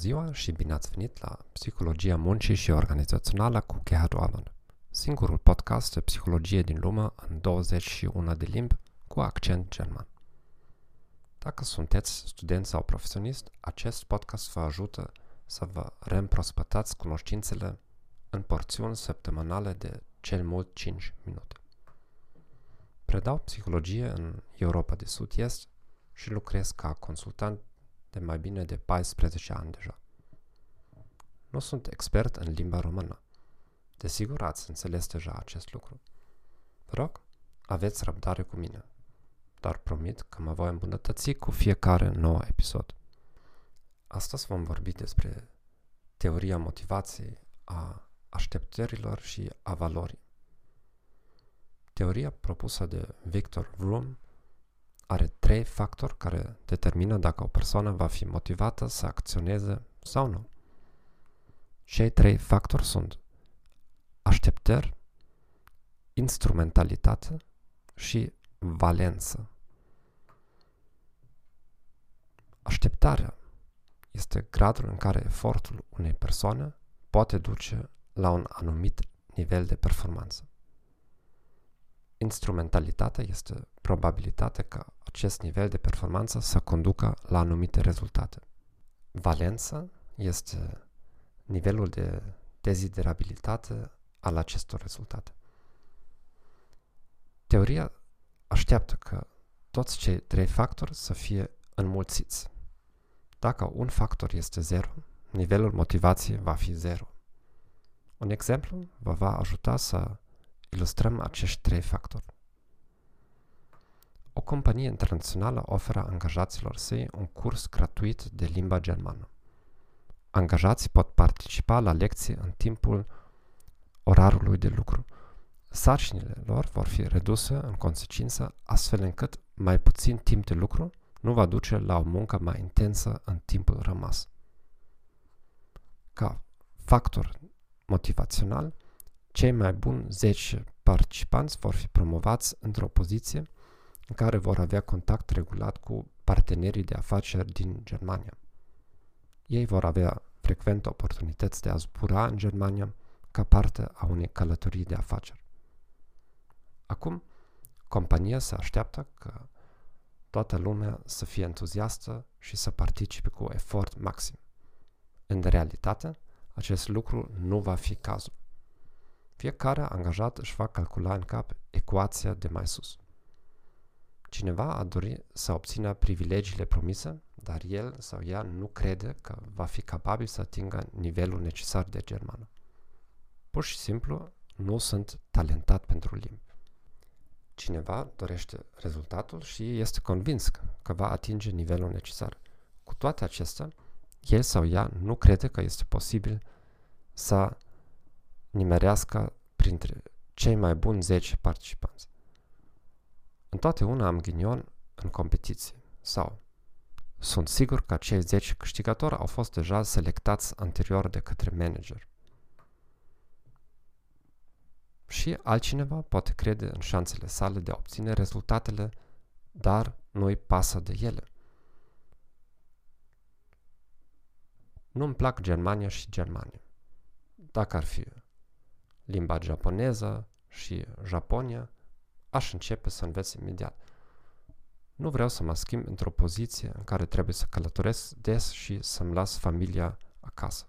ziua și bine ați venit la Psihologia Muncii și Organizațională cu Gerhard Orban, singurul podcast de psihologie din lume în 21 de limbi cu accent german. Dacă sunteți student sau profesionist, acest podcast vă ajută să vă reîmprospătați cunoștințele în porțiuni săptămânale de cel mult 5 minute. Predau psihologie în Europa de Sud-Est și lucrez ca consultant de mai bine de 14 ani deja. Nu sunt expert în limba română. Desigur ați înțeles deja acest lucru. Vă rog, aveți răbdare cu mine, dar promit că mă voi îmbunătăți cu fiecare nou episod. Astăzi vom vorbi despre teoria motivației, a așteptărilor și a valorii. Teoria propusă de Victor Vroom are trei factori care determină dacă o persoană va fi motivată să acționeze sau nu. Cei trei factori sunt așteptări, instrumentalitate și valență. Așteptarea este gradul în care efortul unei persoane poate duce la un anumit nivel de performanță. Instrumentalitatea este probabilitatea ca acest nivel de performanță să conducă la anumite rezultate. Valența este nivelul de deziderabilitate al acestor rezultate. Teoria așteaptă că toți cei trei factori să fie înmulțiți. Dacă un factor este 0, nivelul motivației va fi 0. Un exemplu vă va ajuta să ilustrăm acești trei factori. O companie internațională oferă angajaților săi un curs gratuit de limba germană. Angajații pot participa la lecții în timpul orarului de lucru. Sarcinile lor vor fi reduse în consecință astfel încât mai puțin timp de lucru nu va duce la o muncă mai intensă în timpul rămas. Ca factor motivațional, cei mai buni 10 participanți vor fi promovați într-o poziție în care vor avea contact regulat cu partenerii de afaceri din Germania. Ei vor avea frecvent oportunități de a zbura în Germania ca parte a unei călătorii de afaceri. Acum, compania se așteaptă că toată lumea să fie entuziastă și să participe cu efort maxim. În realitate, acest lucru nu va fi cazul. Fiecare angajat își va calcula în cap ecuația de mai sus. Cineva a dori să obțină privilegiile promise, dar el sau ea nu crede că va fi capabil să atingă nivelul necesar de germană. Pur și simplu, nu sunt talentat pentru limbi. Cineva dorește rezultatul și este convins că va atinge nivelul necesar. Cu toate acestea, el sau ea nu crede că este posibil să nimerească printre cei mai buni 10 participanți. Întotdeauna am ghinion în competiție. Sau sunt sigur că cei 10 câștigători au fost deja selectați anterior de către manager. Și altcineva poate crede în șansele sale de a obține rezultatele, dar nu îi pasă de ele. Nu-mi plac Germania și Germania. Dacă ar fi limba japoneză și Japonia, aș începe să înveț imediat. Nu vreau să mă schimb într-o poziție în care trebuie să călătoresc des și să-mi las familia acasă.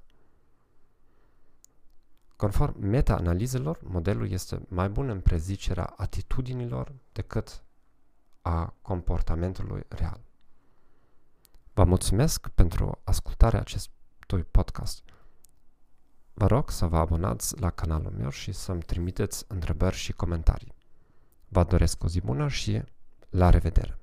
Conform meta-analizelor, modelul este mai bun în prezicerea atitudinilor decât a comportamentului real. Vă mulțumesc pentru ascultarea acestui podcast. Vă rog să vă abonați la canalul meu și să-mi trimiteți întrebări și comentarii. Vă doresc o zi bună și la revedere!